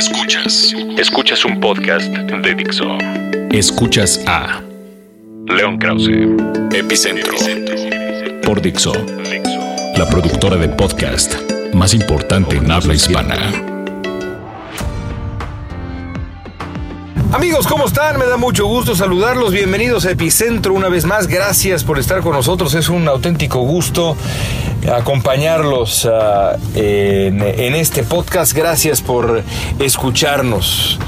Escuchas. Escuchas un podcast de Dixo. Escuchas a León Krause. Epicentro. por Dixo, la productora de podcast más importante en habla hispana. Amigos, ¿cómo están? Me da mucho gusto saludarlos. Bienvenidos a Epicentro una vez más. Gracias por estar con nosotros. Es un auténtico gusto acompañarlos ah, en, este podcast. Gracias por escucharnos.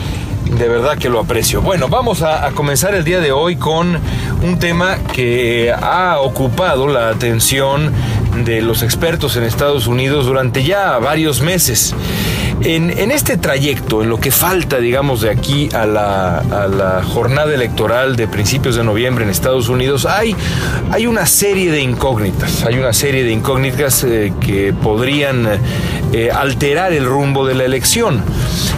De verdad que lo aprecio. Bueno, vamos a, a comenzar el día de hoy con un tema que ha ocupado la atención de los expertos en Estados Unidos durante ya varios meses. En, este trayecto, en lo que falta, digamos, de aquí a la, jornada electoral de principios de noviembre en Estados Unidos, hay, hay una serie de incógnitas. Hay una serie de incógnitas eh, que podrían eh, alterar el rumbo de la elección.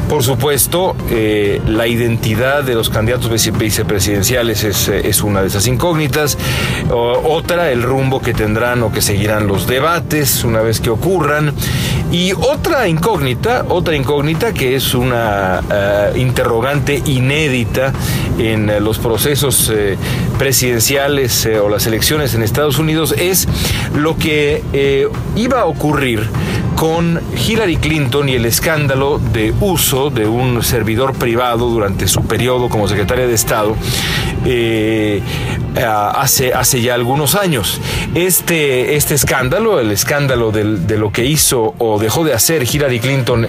Por supuesto, eh, la identidad de los candidatos vice vicepresidenciales es, es, una de esas incógnitas. Otra, el rumbo que tendrán o que seguirán los debates una vez que ocurran. Y otra incógnita, otra incógnita que es una interrogante inédita en los procesos presidenciales o las elecciones en Estados Unidos es lo que iba a ocurrir con Hillary Clinton y el escándalo de uso de un servidor privado durante su periodo como secretaria de Estado eh, hace, hace ya algunos años. Este, este escándalo, el escándalo de lo que hizo o dejó de hacer Hillary Clinton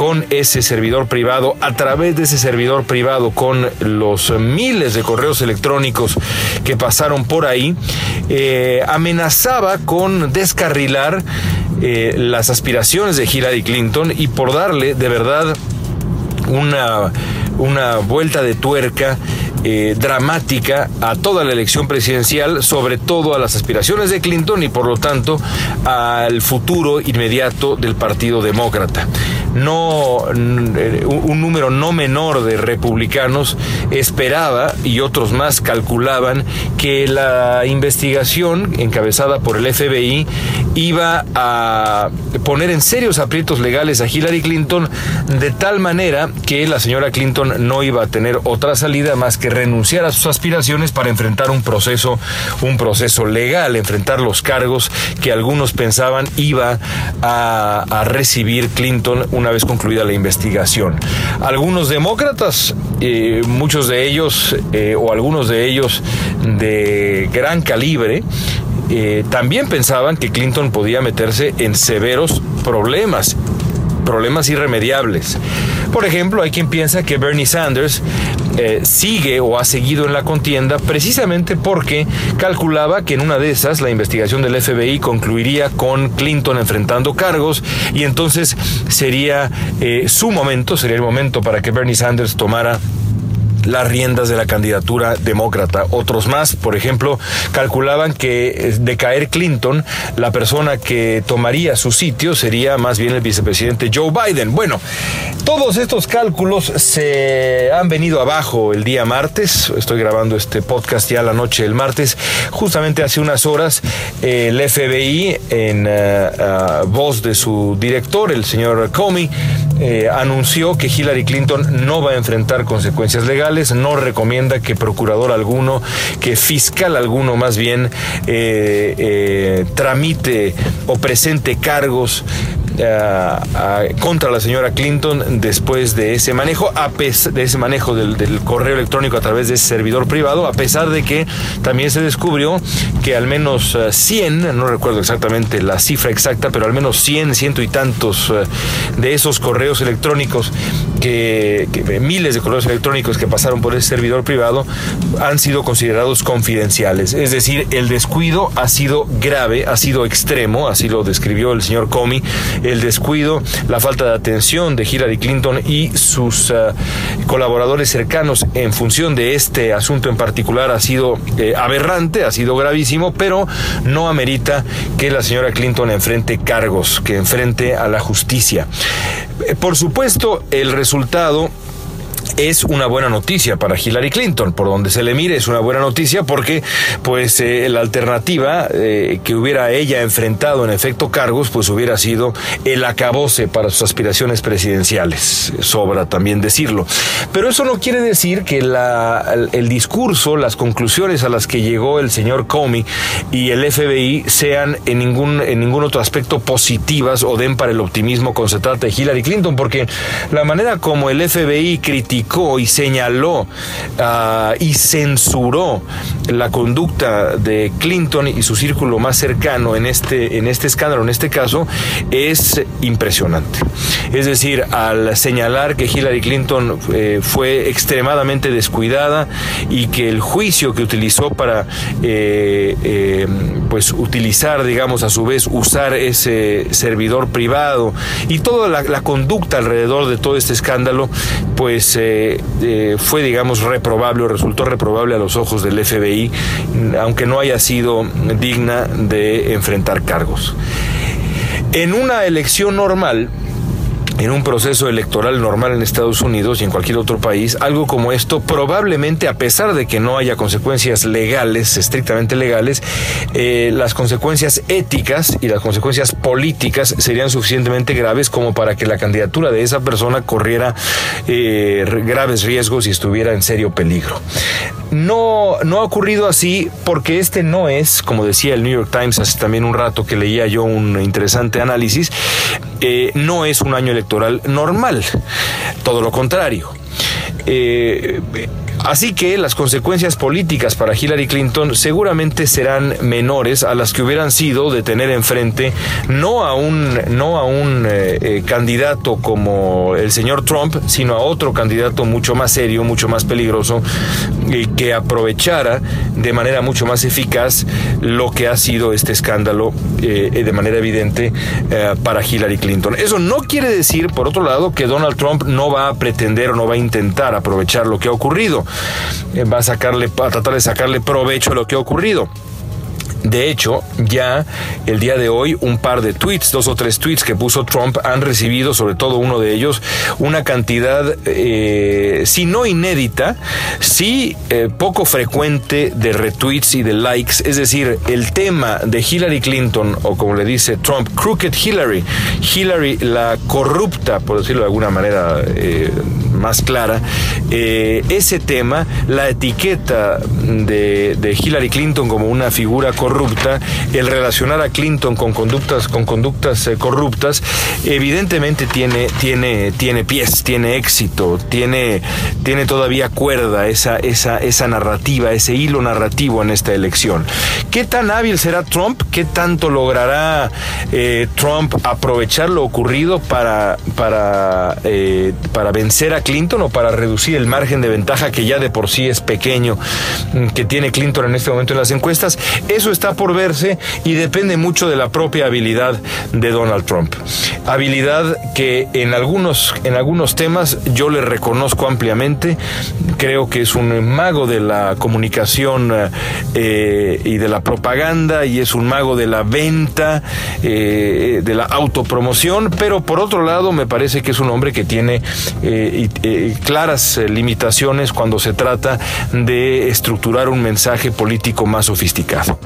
con ese servidor privado, a través de ese servidor privado, con los miles de correos electrónicos que pasaron por ahí, eh, amenazaba con descarrilar eh, las aspiraciones de Hillary Clinton y por darle de verdad una, una vuelta de tuerca eh, dramática a toda la elección presidencial, sobre todo a las aspiraciones de Clinton y por lo tanto al futuro inmediato del Partido Demócrata. No, un número no menor de republicanos esperaba y otros más calculaban que la investigación encabezada por el FBI iba a poner en serios aprietos legales a Hillary Clinton de tal manera que la señora Clinton no iba a tener otra salida más que renunciar a sus aspiraciones para enfrentar un proceso, un proceso legal, enfrentar los cargos que algunos pensaban iba a, recibir Clinton una vez concluida la investigación. Algunos demócratas, eh, muchos de ellos eh, o algunos de ellos de gran calibre, eh, también pensaban que Clinton podía meterse en severos problemas problemas irremediables. Por ejemplo, hay quien piensa que Bernie Sanders eh, sigue o ha seguido en la contienda precisamente porque calculaba que en una de esas la investigación del FBI concluiría con Clinton enfrentando cargos y entonces sería eh, su momento, sería el momento para que Bernie Sanders tomara las riendas de la candidatura demócrata. Otros más, por ejemplo, calculaban que de caer Clinton, la persona que tomaría su sitio sería más bien el vicepresidente Joe Biden. Bueno, todos estos cálculos se han venido abajo el día martes. Estoy grabando este podcast ya la noche del martes. Justamente hace unas horas, el FBI, en uh, voz de su director, el señor Comey, eh, anunció que Hillary Clinton no va a enfrentar consecuencias legales, no recomienda que procurador alguno, que fiscal alguno más bien, eh, eh, tramite o presente cargos Uh, contra la señora Clinton después de ese manejo, a de ese manejo del, correo electrónico a través de ese servidor privado, a pesar de que también se descubrió que al menos uh, 100, no recuerdo exactamente la cifra exacta, pero al menos 100, ciento y tantos de esos correos electrónicos que, que, miles de correos electrónicos que pasaron por ese servidor privado han sido considerados confidenciales. Es decir, el descuido ha sido grave, ha sido extremo, así lo describió el señor Comey el descuido, la falta de atención de Hillary Clinton y sus uh, colaboradores cercanos en función de este asunto en particular ha sido eh, aberrante, ha sido gravísimo, pero no amerita que la señora Clinton enfrente cargos, que enfrente a la justicia. Por supuesto, el resultado es una buena noticia para Hillary Clinton. Por donde se le mire es una buena noticia porque pues eh, la alternativa eh, que hubiera ella enfrentado en efecto cargos pues hubiera sido el acabose para sus aspiraciones presidenciales. Sobra también decirlo. Pero eso no quiere decir que el, discurso, las conclusiones a las que llegó el señor Comey y el FBI sean en ningún, en ningún otro aspecto positivas o den para el optimismo cuando se trata de Hillary Clinton porque la manera como el FBI y señaló ah, y censuró la conducta de Clinton y su círculo más cercano en este, en este escándalo, en este caso, es impresionante. Es decir, al señalar que Hillary Clinton eh, fue extremadamente descuidada y que el juicio que utilizó para eh, eh, pues utilizar, digamos, a su vez usar ese servidor privado y toda la, la conducta alrededor de todo este escándalo, pues eh, fue, digamos, reprobable o resultó reprobable a los ojos del FBI, aunque no haya sido digna de enfrentar cargos. En una elección normal, en un proceso electoral normal en Estados Unidos y en cualquier otro país, algo como esto probablemente, a pesar de que no haya consecuencias legales, estrictamente legales, eh, las consecuencias éticas y las consecuencias políticas serían suficientemente graves como para que la candidatura de esa persona corriera eh, graves riesgos y estuviera en serio peligro. No, no ha ocurrido así porque este no es, como decía el New York Times hace también un rato que leía yo un interesante análisis, eh, no es un año electoral normal, todo lo contrario. Eh, Así que las consecuencias políticas para Hillary Clinton seguramente serán menores a las que hubieran sido de tener enfrente no a un, no a un eh, eh, candidato como el señor Trump, sino a otro candidato mucho más serio, mucho más peligroso, que aprovechara de manera mucho más eficaz lo que ha sido este escándalo eh, de manera evidente para Hillary Clinton. Eso no quiere decir, por otro lado, que Donald Trump no va a pretender o no va a intentar aprovechar lo que ha ocurrido. Eh, va a sacarle, a tratar de sacarle provecho a lo que ha ocurrido. De hecho, ya el día de hoy un par de tweets, dos o tres tweets que puso Trump han recibido, sobre todo uno de ellos, una cantidad, eh, si no inédita, sí eh, poco frecuente de retweets y de likes. Es decir, el tema de Hillary Clinton, o como le dice Trump, Crooked Hillary, Hillary la corrupta, por decirlo de alguna manera eh, más clara, ese tema, la etiqueta de, Hillary Clinton como una figura corrupta, el relacionar a Clinton con conductas, con conductas eh, corruptas, evidentemente tiene, tiene, tiene pies, tiene éxito, tiene, tiene todavía cuerda esa, esa, esa narrativa, ese hilo narrativo en esta elección. ¿Qué tan hábil será Trump? ¿Qué tanto logrará eh, Trump aprovechar lo ocurrido para, para, eh, para vencer a Clinton o para reducir el margen de ventaja que ya de por sí es pequeño mm, que tiene Clinton en este momento en las encuestas? Eso es está por verse y depende mucho de la propia habilidad de Donald Trump. Habilidad que en algunos, en algunos temas yo le reconozco ampliamente. Creo que es un mago de la comunicación eh, y de la propaganda y es un mago de la venta, eh, de la autopromoción, pero por otro lado me parece que es un hombre que tiene eh, claras limitaciones cuando se trata de estructurar un mensaje político más sofisticado.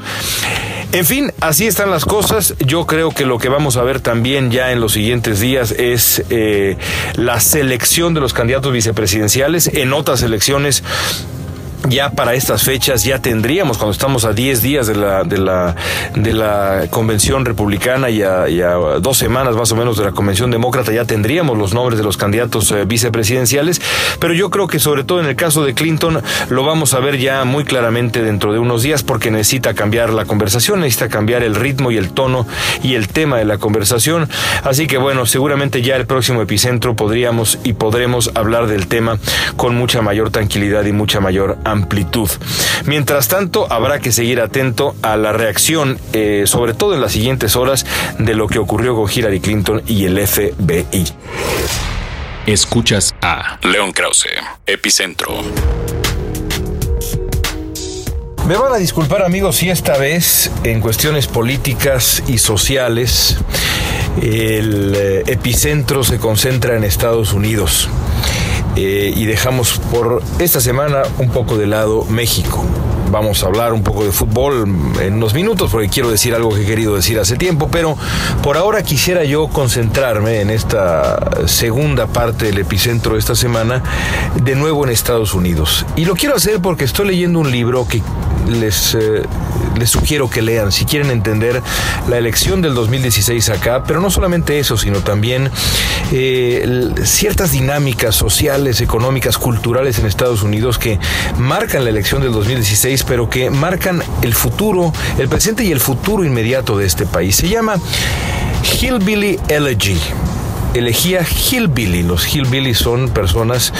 En fin, así están las cosas. Yo creo que lo que vamos a ver también ya en los siguientes días es eh, la selección de los candidatos vicepresidenciales. En otras elecciones ya para estas fechas ya tendríamos, cuando estamos a 10 días de la, de la, de la convención republicana y a, dos semanas más o menos de la convención demócrata, ya tendríamos los nombres de los candidatos eh, vicepresidenciales, pero yo creo que sobre todo en el caso de Clinton lo vamos a ver ya muy claramente dentro de unos días porque necesita cambiar la conversación, necesita cambiar el ritmo y el tono y el tema de la conversación, así que bueno, seguramente ya el próximo epicentro podríamos y podremos hablar del tema con mucha mayor tranquilidad y mucha mayor amplitud. Mientras tanto, habrá que seguir atento a la reacción, eh, sobre todo en las siguientes horas, de lo que ocurrió con Hillary Clinton y el FBI. Escuchas a León Krause, Epicentro. Me van a disculpar amigos si esta vez en cuestiones políticas y sociales el eh, epicentro se concentra en Estados Unidos. Eh, y dejamos por esta semana un poco de lado México vamos a hablar un poco de fútbol en unos minutos porque quiero decir algo que he querido decir hace tiempo, pero por ahora quisiera yo concentrarme en esta segunda parte del epicentro de esta semana de nuevo en Estados Unidos. Y lo quiero hacer porque estoy leyendo un libro que les, eh, les sugiero que lean si quieren entender la elección del 2016 acá, pero no solamente eso, sino también eh, ciertas dinámicas sociales, económicas, culturales en Estados Unidos que marcan la elección del 2016 pero que marcan el futuro, el presente y el futuro inmediato de este país. Se llama Hillbilly Elegy elegía hillbilly. Los hillbilly son personas,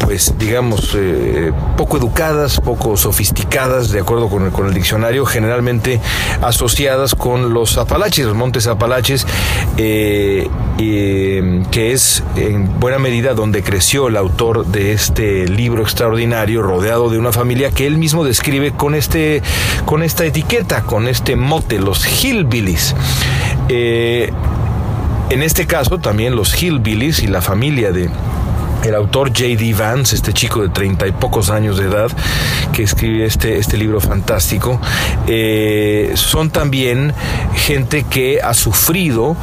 pues digamos, eh, poco educadas, poco sofisticadas, de acuerdo con el, diccionario, generalmente asociadas con los apalaches, los montes apalaches, eh, que es en buena medida donde creció el autor de este libro extraordinario, rodeado de una familia que él mismo describe con, este, con esta etiqueta, con este mote, los hillbillies. Eh, en este caso, también los Hillbillies y la familia de el autor J.D. Vance, este chico de treinta y pocos años de edad, que escribe este, este libro fantástico, eh, son también gente que ha sufrido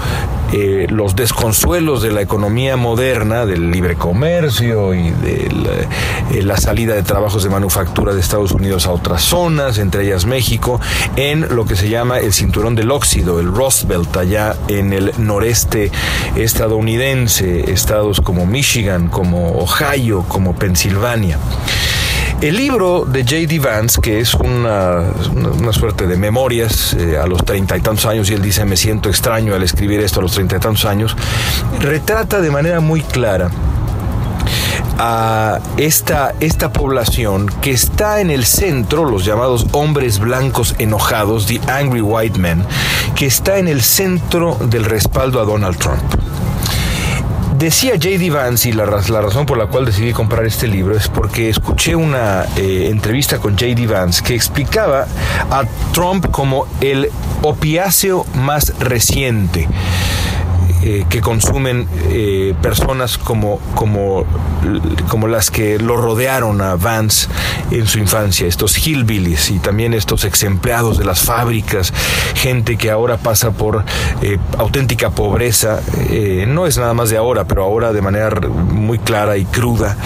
eh, los desconsuelos de la economía moderna, del libre comercio y de la, eh, la, salida de trabajos de manufactura de Estados Unidos a otras zonas, entre ellas México, en lo que se llama el cinturón del óxido, el Rust Belt, allá en el noreste estadounidense, estados como Michigan, como Ohio, como Pensilvania. El libro de J.D. Vance, que es una, una, suerte de memorias eh, a los treinta y tantos años, y él dice, me siento extraño al escribir esto a los treinta y tantos años, retrata de manera muy clara a esta, esta población que está en el centro, los llamados hombres blancos enojados, the angry white men, que está en el centro del respaldo a Donald Trump. Decía J.D. Vance, y la, razón por la cual decidí comprar este libro es porque escuché una eh, entrevista con J.D. Vance que explicaba a Trump como el opiáceo más reciente. Eh, que consumen eh, personas como, como, como las que lo rodearon a Vance en su infancia, estos hillbillies y también estos ex empleados de las fábricas, gente que ahora pasa por eh, auténtica pobreza, no es nada más de ahora, pero ahora de manera muy clara y cruda,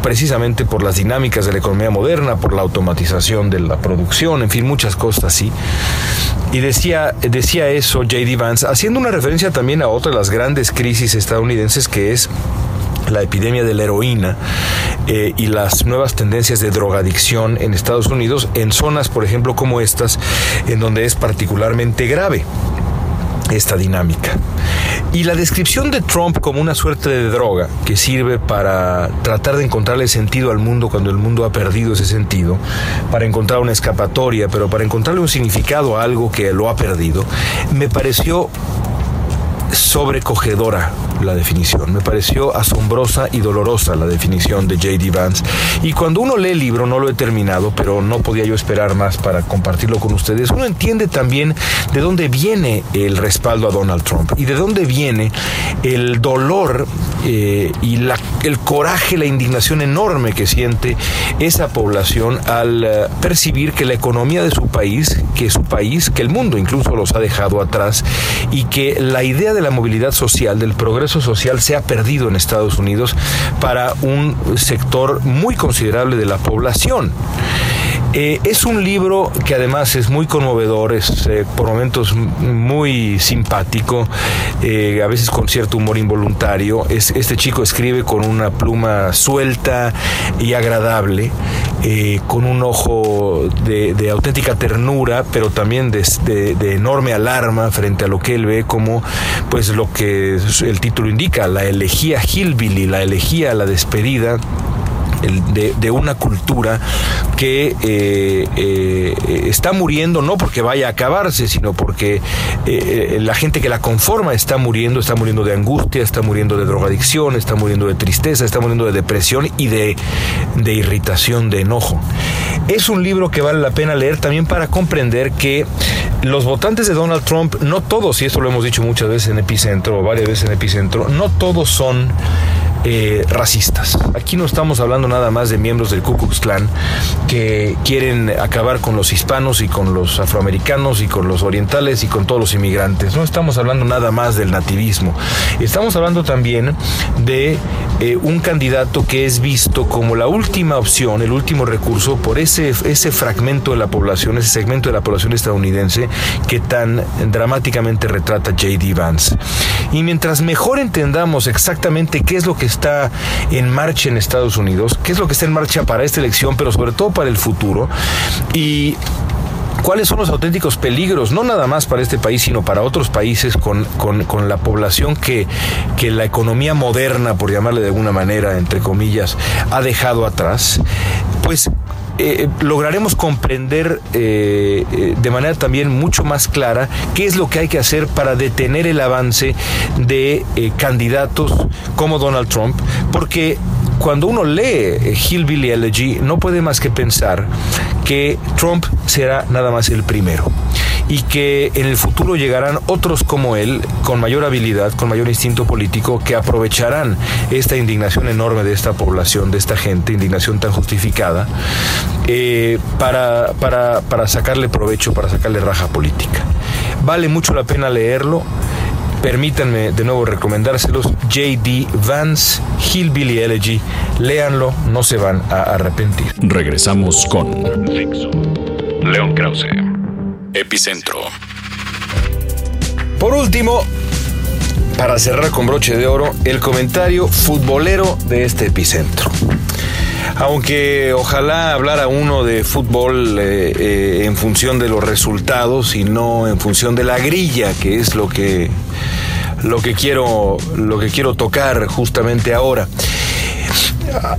precisamente por las dinámicas de la economía moderna, por la automatización de la producción, en fin, muchas cosas así. Y decía, decía eso J.D. Vance, haciendo una referencia también a otra de las grandes crisis estadounidenses que es la epidemia de la heroína eh, y las nuevas tendencias de drogadicción en Estados Unidos, en zonas, por ejemplo, como estas, en donde es particularmente grave esta dinámica. Y la descripción de Trump como una suerte de droga que sirve para tratar de encontrarle sentido al mundo cuando el mundo ha perdido ese sentido, para encontrar una escapatoria, pero para encontrarle un significado a algo que lo ha perdido, me pareció sobrecogedora la definición. Me pareció asombrosa y dolorosa la definición de J.D. Vance. Y cuando uno lee el libro, no lo he terminado, pero no podía yo esperar más para compartirlo con ustedes, uno entiende también de dónde viene el respaldo a Donald Trump y de dónde viene el dolor eh, y la, el coraje, la indignación enorme que siente esa población al uh, percibir que la economía de su país, que su país, que el mundo incluso los ha dejado atrás y que la idea de la movilidad social, del progreso social, se ha perdido en Estados Unidos para un sector muy considerable de la población. Eh, es un libro que además es muy conmovedor, es eh, por momentos muy simpático, eh, a veces con cierto humor involuntario. Es, este chico escribe con una pluma suelta y agradable, con un ojo de, auténtica ternura, pero también de, enorme alarma frente a lo que él ve como pues lo que el título indica, la elegía Hillbilly, la elegía, la despedida de, una cultura que eh, eh, está muriendo no porque vaya a acabarse, sino porque eh, la gente que la conforma está muriendo, está muriendo de angustia, está muriendo de drogadicción, está muriendo de tristeza, está muriendo de depresión y de, de irritación, de enojo. Es un libro que vale la pena leer también para comprender que los votantes de Donald Trump, no todos, y eso lo hemos dicho muchas veces en Epicentro, o varias veces en Epicentro, no todos son eh, racistas. Aquí no estamos hablando nada más de miembros del Ku Klux Klan que quieren acabar con los hispanos y con los afroamericanos y con los orientales y con todos los inmigrantes. No estamos hablando nada más del nativismo. Estamos hablando también de eh, un candidato que es visto como la última opción, el último recurso por ese, ese fragmento de la población, ese segmento de la población estadounidense que tan dramáticamente retrata J.D. Vance. Y mientras mejor entendamos exactamente qué es lo que está en marcha en Estados Unidos, qué es lo que está en marcha para esta elección, pero sobre todo para el futuro, y cuáles son los auténticos peligros, no nada más para este país, sino para otros países con, con, la población que, que la economía moderna, por llamarle de alguna manera, entre comillas, ha dejado atrás, pues eh, lograremos comprender eh, eh, de manera también mucho más clara qué es lo que hay que hacer para detener el avance de candidatos como Donald Trump, porque cuando uno lee Hillbilly Elegy no puede más que pensar que Trump será nada más el primero y que en el futuro llegarán otros como él, con mayor habilidad, con mayor instinto político, que aprovecharán esta indignación enorme de esta población, de esta gente, indignación tan justificada, eh, para, para, para sacarle provecho, para sacarle raja política. Vale mucho la pena leerlo. Permítanme de nuevo recomendárselos. JD Vance, Hillbilly Elegy. Léanlo, no se van a arrepentir. Regresamos con León Krause. Epicentro. Por último, para cerrar con broche de oro, el comentario futbolero de este epicentro. Aunque ojalá hablara uno de fútbol eh, eh, en función de los resultados y no en función de la grilla, que es lo que, lo que, quiero, lo que quiero tocar justamente ahora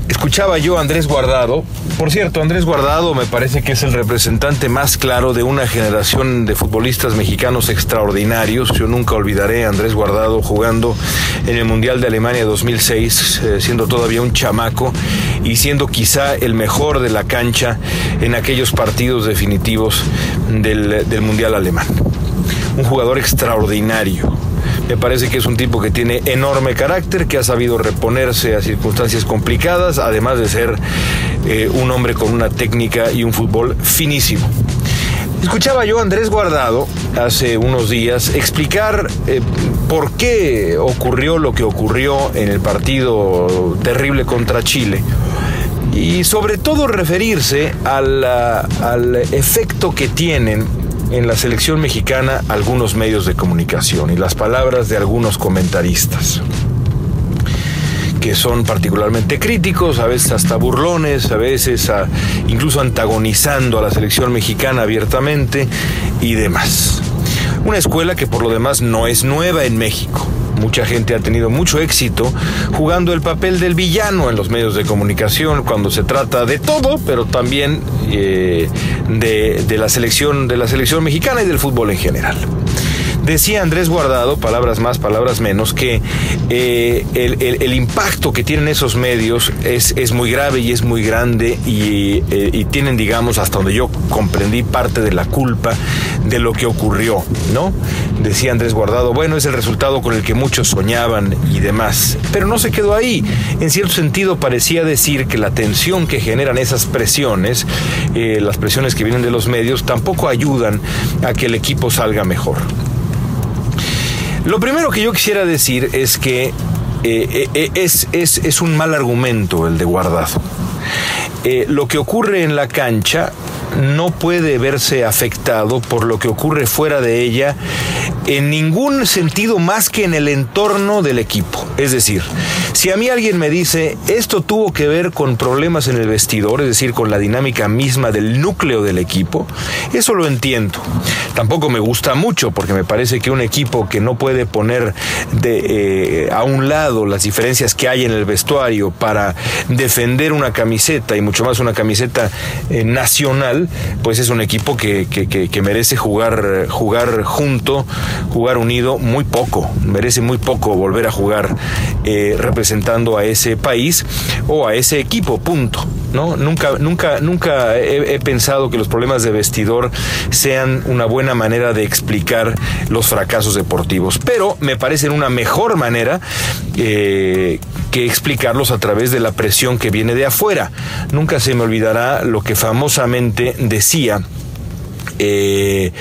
escuchaba yo a Andrés Guardado. Por cierto, Andrés Guardado me parece que es el representante más claro de una generación de futbolistas mexicanos extraordinarios. Yo nunca olvidaré a Andrés Guardado jugando en el Mundial de Alemania 2006, eh, siendo todavía un chamaco y siendo quizá el mejor de la cancha en aquellos partidos definitivos del, del Mundial alemán. Un jugador extraordinario me parece que es un tipo que tiene enorme carácter, que ha sabido reponerse a circunstancias complicadas, además de ser eh, un hombre con una técnica y un fútbol finísimo. Escuchaba yo a Andrés Guardado hace unos días explicar eh, por qué ocurrió lo que ocurrió en el partido terrible contra Chile y sobre todo referirse al, al efecto que tienen en la selección mexicana algunos medios de comunicación y las palabras de algunos comentaristas que son particularmente críticos, a veces hasta burlones, a veces incluso antagonizando a la selección mexicana abiertamente y demás. Una escuela que por lo demás no es nueva en México. Mucha gente ha tenido mucho éxito jugando el papel del villano en los medios de comunicación cuando se trata de todo, pero también eh, de, la selección, de la selección mexicana y del fútbol en general. Decía Andrés Guardado, palabras más, palabras menos, que eh, el, impacto que tienen esos medios es, es muy grave y es muy grande y, eh, y, tienen, digamos, hasta donde yo comprendí parte de la culpa de lo que ocurrió, ¿no? Decía Andrés Guardado, bueno, es el resultado con el que muchos soñaban y demás. Pero no se quedó ahí. En cierto sentido parecía decir que la tensión que generan esas presiones, eh, las presiones que vienen de los medios, tampoco ayudan a que el equipo salga mejor. Lo primero que yo quisiera decir es que eh, eh, eh, es, es, un mal argumento el de guardado. lo que ocurre en la cancha no puede verse afectado por lo que ocurre fuera de ella en ningún sentido más que en el entorno del equipo. Es decir, si a mí alguien me dice esto tuvo que ver con problemas en el vestidor, es decir, con la dinámica misma del núcleo del equipo, eso lo entiendo. Tampoco me gusta mucho porque me parece que un equipo que no puede poner eh, a un lado las diferencias que hay en el vestuario para defender una camiseta y mucho más una camiseta eh, nacional, pues es un equipo que, que merece jugar, jugar junto jugar unido muy poco, merece muy poco volver a jugar eh, representando a ese país o a ese equipo, punto. ¿no? Nunca, nunca, nunca he, pensado que los problemas de vestidor sean una buena manera de explicar los fracasos deportivos, pero me parecen una mejor manera eh, que explicarlos a través de la presión que viene de afuera. Nunca se me olvidará lo que famosamente decía eh,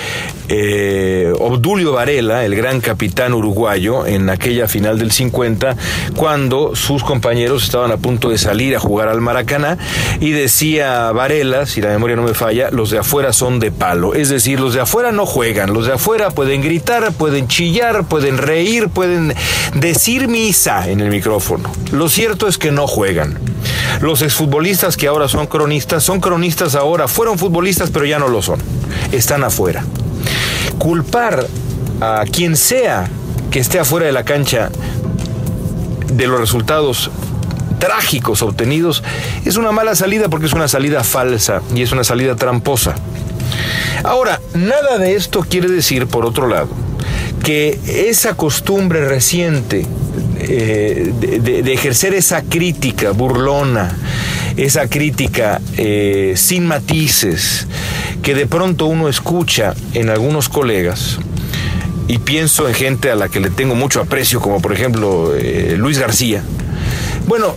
eh, Obdulio Varela, el gran capitán uruguayo, en aquella final del 50, cuando sus compañeros estaban a punto de salir a jugar al Maracaná, y decía Varela, si la memoria no me falla, los de afuera son de palo. Es decir, los de afuera no juegan, los de afuera pueden gritar, pueden chillar, pueden reír, pueden decir misa en el micrófono. Lo cierto es que no juegan. Los exfutbolistas que ahora son cronistas, son cronistas ahora, fueron futbolistas pero ya no lo son, están afuera. Culpar a quien sea que esté afuera de la cancha de los resultados trágicos obtenidos es una mala salida porque es una salida falsa y es una salida tramposa. Ahora, nada de esto quiere decir, por otro lado, que esa costumbre reciente eh, de, ejercer esa crítica burlona, esa crítica eh, sin matices, que de pronto uno escucha en algunos colegas, y pienso en gente a la que le tengo mucho aprecio, como por ejemplo eh, Luis García. Bueno,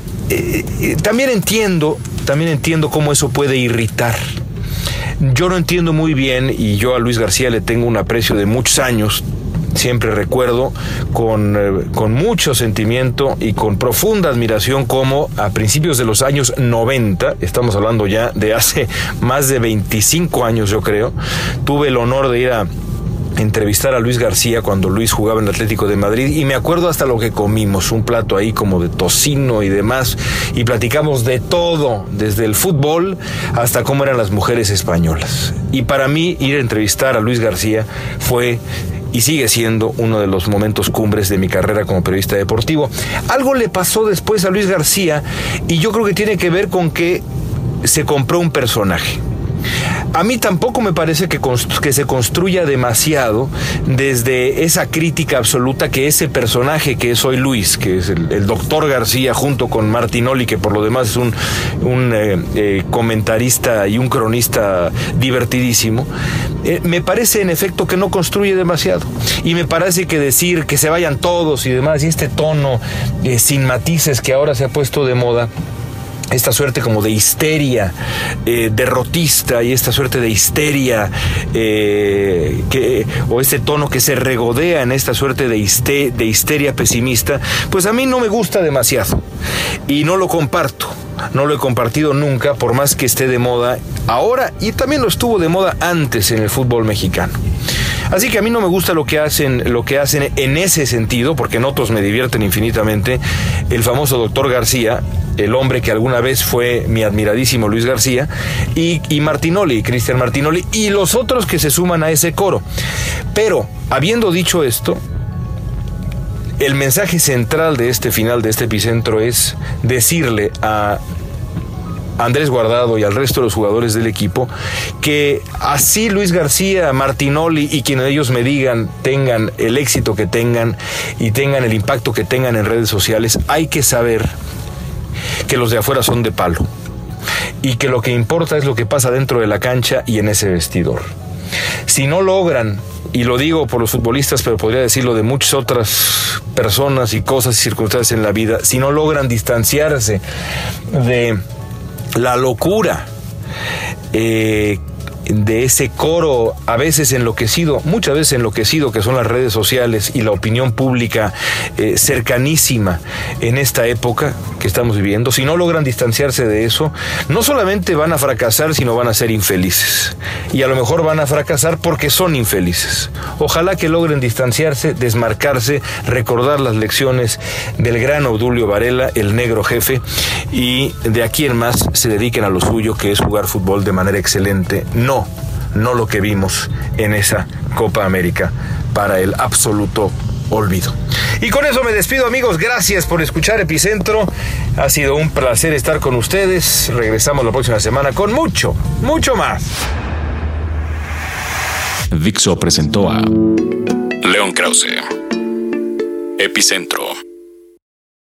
también entiendo, también entiendo cómo eso puede irritar. Yo no entiendo muy bien, y yo a Luis García le tengo un aprecio de muchos años, siempre recuerdo con, eh, con, mucho sentimiento y con profunda admiración como a principios de los años 90, estamos hablando ya de hace más de 25 años yo creo, tuve el honor de ir a entrevistar a Luis García cuando Luis jugaba en el Atlético de Madrid y me acuerdo hasta lo que comimos, un plato ahí como de tocino y demás y platicamos de todo, desde el fútbol hasta cómo eran las mujeres españolas. Y para mí ir a entrevistar a Luis García fue y sigue siendo uno de los momentos cumbres de mi carrera como periodista deportivo. Algo le pasó después a Luis García y yo creo que tiene que ver con que se compró un personaje. A mí tampoco me parece que, que, se construya demasiado desde esa crítica absoluta que ese personaje que es hoy Luis, que es el, doctor García junto con Martinoli, que por lo demás es un, eh, eh, comentarista y un cronista divertidísimo, eh, me parece en efecto que no construye demasiado. Y me parece que decir que se vayan todos y demás, y este tono sin matices que ahora se ha puesto de moda, esta suerte como de histeria eh, derrotista y esta suerte de histeria eh, que, o este tono que se regodea en esta suerte de, de histeria pesimista, pues a mí no me gusta demasiado y no lo comparto. No lo he compartido nunca, por más que esté de moda ahora y también lo estuvo de moda antes en el fútbol mexicano. Así que a mí no me gusta lo que hacen, lo que hacen en ese sentido, porque en otros me divierten infinitamente. El famoso doctor García, el hombre que alguna vez fue mi admiradísimo Luis García, y, y Martinoli, Cristian Martinoli, y los otros que se suman a ese coro. Pero, habiendo dicho esto, el mensaje central de este final, de este epicentro, es decirle a Andrés Guardado y al resto de los jugadores del equipo, que así Luis García, Martinoli y quienes ellos me digan tengan el éxito que tengan y tengan el impacto que tengan en redes sociales, hay que saber que los de afuera son de palo y que lo que importa es lo que pasa dentro de la cancha y en ese vestidor. Si no logran, y lo digo por los futbolistas, pero podría decirlo de muchas otras personas y cosas y circunstancias en la vida, si no logran distanciarse de la locura eh, de ese coro a veces enloquecido, muchas veces enloquecido que son las redes sociales y la opinión pública eh, cercanísima en esta época que estamos viviendo, si no logran distanciarse de eso, no solamente van a fracasar, sino van a ser infelices. Y a lo mejor van a fracasar porque son infelices. Ojalá que logren distanciarse, desmarcarse, recordar las lecciones del gran Obdulio Varela, el negro jefe, y de aquí en más se dediquen a lo suyo, que es jugar fútbol de manera excelente. No lo que vimos en esa Copa América para el absoluto olvido. Y con eso me despido amigos, gracias por escuchar Epicentro, ha sido un placer estar con ustedes, regresamos la próxima semana con mucho, mucho más. Dixo presentó a León Krause, Epicentro